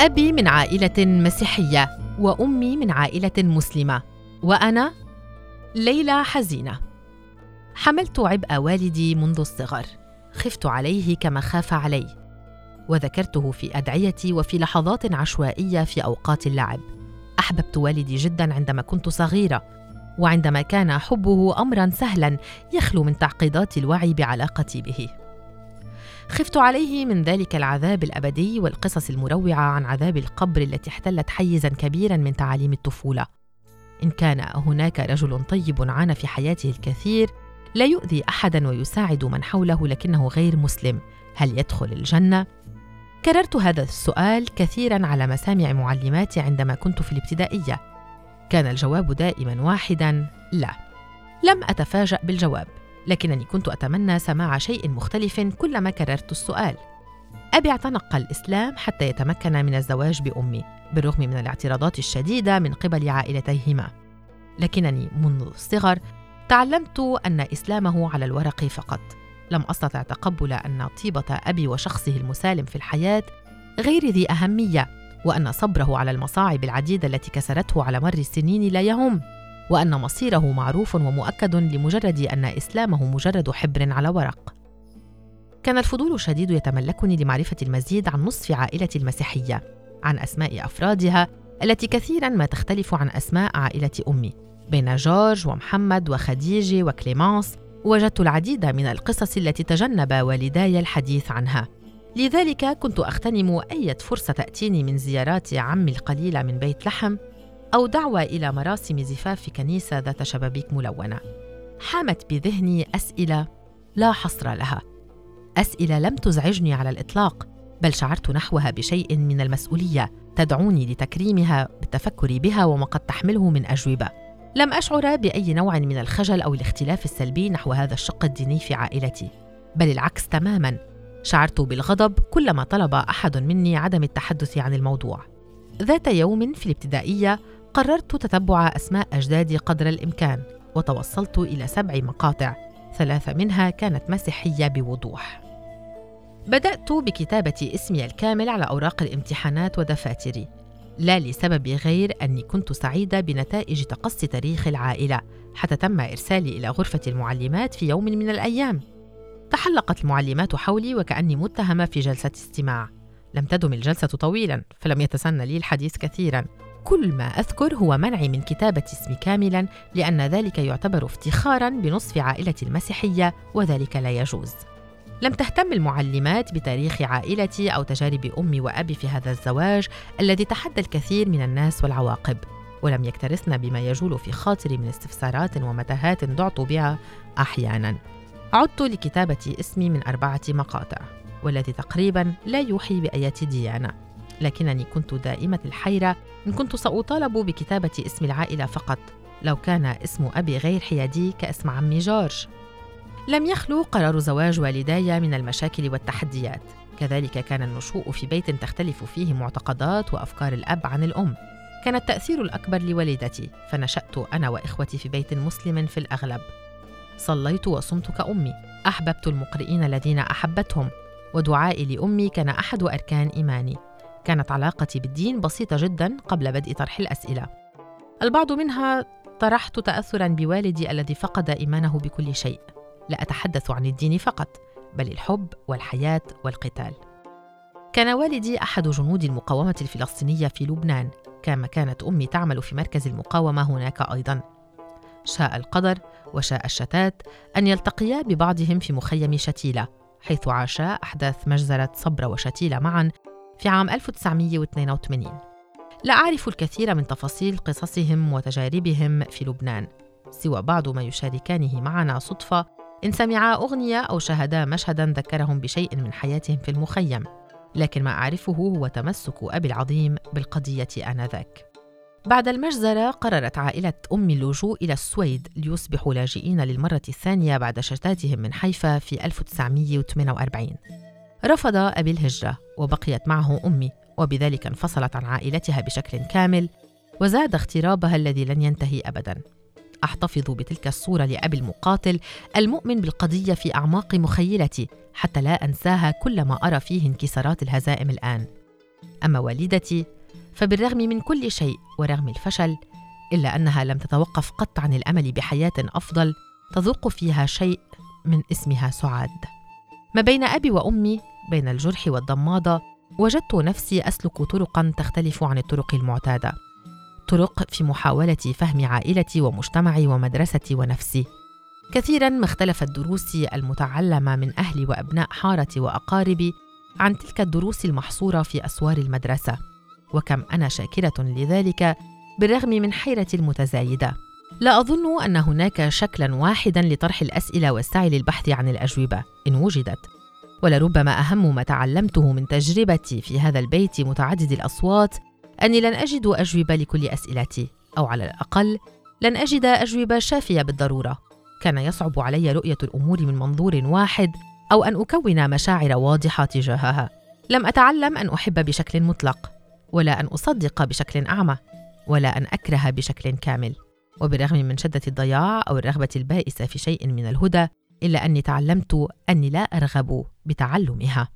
أبي من عائلة مسيحية وأمي من عائلة مسلمة وأنا ليلى حزينة. حملت عبء والدي منذ الصغر. خفت عليه كما خاف علي. وذكرته في أدعيتي وفي لحظات عشوائية في أوقات اللعب. أحببت والدي جدا عندما كنت صغيرة وعندما كان حبه أمرا سهلا يخلو من تعقيدات الوعي بعلاقتي به. خفت عليه من ذلك العذاب الأبدي والقصص المروعة عن عذاب القبر التي احتلت حيزا كبيرا من تعاليم الطفولة. إن كان هناك رجل طيب عانى في حياته الكثير لا يؤذي احدا ويساعد من حوله لكنه غير مسلم. هل يدخل الجنة؟ كررت هذا السؤال كثيرا على مسامع معلماتي عندما كنت في الابتدائية. كان الجواب دائما واحدا لا. لم أتفاجأ بالجواب. لكنني كنت أتمنى سماع شيء مختلف كلما كررت السؤال. أبي اعتنق الإسلام حتى يتمكن من الزواج بأمي بالرغم من الاعتراضات الشديدة من قبل عائلتيهما. لكنني منذ الصغر تعلمت أن إسلامه على الورق فقط. لم أستطع تقبل أن طيبة أبي وشخصه المسالم في الحياة غير ذي أهمية وأن صبره على المصاعب العديدة التي كسرته على مر السنين لا يهم. وأن مصيره معروف ومؤكد لمجرد أن إسلامه مجرد حبر على ورق. كان الفضول الشديد يتملكني لمعرفة المزيد عن نصف عائلتي المسيحية عن أسماء أفرادها التي كثيرا ما تختلف عن أسماء عائلة أمي بين جورج ومحمد وخديجة وكليمانس وجدت العديد من القصص التي تجنب والداي الحديث عنها. لذلك كنت أغتنم أي فرصة تأتيني من زيارات عمي القليله من بيت لحم أو دعوة إلى مراسم زفاف في كنيسة ذات شبابيك ملونة. حامت بذهني أسئلة لا حصر لها. أسئلة لم تزعجني على الإطلاق، بل شعرت نحوها بشيء من المسؤولية تدعوني لتكريمها بالتفكر بها وما قد تحمله من أجوبة. لم أشعر بأي نوع من الخجل أو الاختلاف السلبي نحو هذا الشق الديني في عائلتي، بل العكس تماماً. شعرت بالغضب كلما طلب أحد مني عدم التحدث عن الموضوع. ذات يوم في الابتدائية قررت تتبع أسماء أجدادي قدر الإمكان وتوصلت إلى سبع مقاطع ثلاثة منها كانت مسيحية بوضوح. بدأت بكتابة اسمي الكامل على أوراق الامتحانات ودفاتري لا لسبب غير أني كنت سعيدة بنتائج تقصي تاريخ العائلة حتى تم إرسالي إلى غرفة المعلمات في يوم من الأيام. تحلقت المعلمات حولي وكأني متهمة في جلسة استماع. لم تدم الجلسة طويلا فلم يتسنى لي الحديث كثيرا. كل ما أذكر هو منعي من كتابة اسمي كاملا لأن ذلك يعتبر افتخارا بنصف عائلتي المسيحية وذلك لا يجوز. لم تهتم المعلمات بتاريخ عائلتي أو تجارب أمي وأبي في هذا الزواج الذي تحدى الكثير من الناس والعواقب. ولم يكترثن بما يجول في خاطري من استفسارات ومتاهات دعت بها أحيانا. عدت لكتابة اسمي من أربعة مقاطع والذي تقريبا لا يوحي بأية ديانة. لكنني كنت دائمة الحيرة إن كنت سأطالب بكتابة اسم العائلة فقط لو كان اسم أبي غير حيادي كاسم عمي جورج. لم يخلو قرار زواج والداي من المشاكل والتحديات. كذلك كان النشوء في بيت تختلف فيه معتقدات وأفكار الأب عن الأم. كان التأثير الأكبر لوالدتي فنشأت أنا وإخوتي في بيت مسلم في الأغلب. صليت وصمت كأمي أحببت المقرئين الذين أحبتهم ودعائي لأمي كان أحد أركان إيماني. كانت علاقتي بالدين بسيطة جدا قبل بدء طرح الأسئلة. البعض منها طرحت تأثرا بوالدي الذي فقد إيمانه بكل شيء. لا أتحدث عن الدين فقط، بل الحب والحياة والقتال. كان والدي أحد جنود المقاومة الفلسطينية في لبنان، كما كانت أمي تعمل في مركز المقاومة هناك أيضا. شاء القدر وشاء الشتات أن يلتقيا ببعضهم في مخيم شتيلة، حيث عاشا أحداث مجزرة صبرا وشتيلة معا في عام 1982 لا أعرف الكثير من تفاصيل قصصهم وتجاربهم في لبنان سوى بعض ما يشاركانه معنا صدفة إن سمعا أغنية أو شاهدا مشهدا ذكرهم بشيء من حياتهم في المخيم لكن ما أعرفه هو تمسك أبي العظيم بالقضية آنذاك. بعد المجزرة قررت عائلة أم اللجوء إلى السويد ليصبحوا لاجئين للمرة الثانية بعد شتاتهم من حيفا في 1948 رفض أبي الهجرة وبقيت معه أمي وبذلك انفصلت عن عائلتها بشكل كامل وزاد اغترابها الذي لن ينتهي أبدا. أحتفظ بتلك الصورة لأبي المقاتل المؤمن بالقضية في أعماق مخيلتي حتى لا أنساها كلما أرى فيه انكسارات الهزائم الآن. أما والدتي فبالرغم من كل شيء ورغم الفشل إلا أنها لم تتوقف قط عن الأمل بحياة أفضل تذوق فيها شيء من اسمها سعاد. ما بين أبي وأمي بين الجرح والضمادة وجدت نفسي أسلك طرقا تختلف عن الطرق المعتادة. طرق في محاولة فهم عائلتي ومجتمعي ومدرستي ونفسي. كثيرا ما اختلفت دروسي المتعلمة من أهلي وأبناء حارتي وأقاربي عن تلك الدروس المحصورة في أسوار المدرسة. وكم أنا شاكرة لذلك بالرغم من حيرتي المتزايدة. لا أظن أن هناك شكلا واحدا لطرح الأسئلة والسعي للبحث عن الأجوبة إن وجدت. ولربما أهم ما تعلمته من تجربتي في هذا البيت متعدد الأصوات أني لن أجد أجوبة لكل أسئلتي أو على الأقل لن أجد أجوبة شافية بالضرورة. كان يصعب علي رؤية الأمور من منظور واحد أو أن أكون مشاعر واضحة تجاهها. لم أتعلم أن أحب بشكل مطلق ولا أن أصدق بشكل أعمى ولا أن أكره بشكل كامل. وبالرغم من شدة الضياع أو الرغبة البائسة في شيء من الهدى إلا أني تعلمت أني لا أرغب بتعلمها.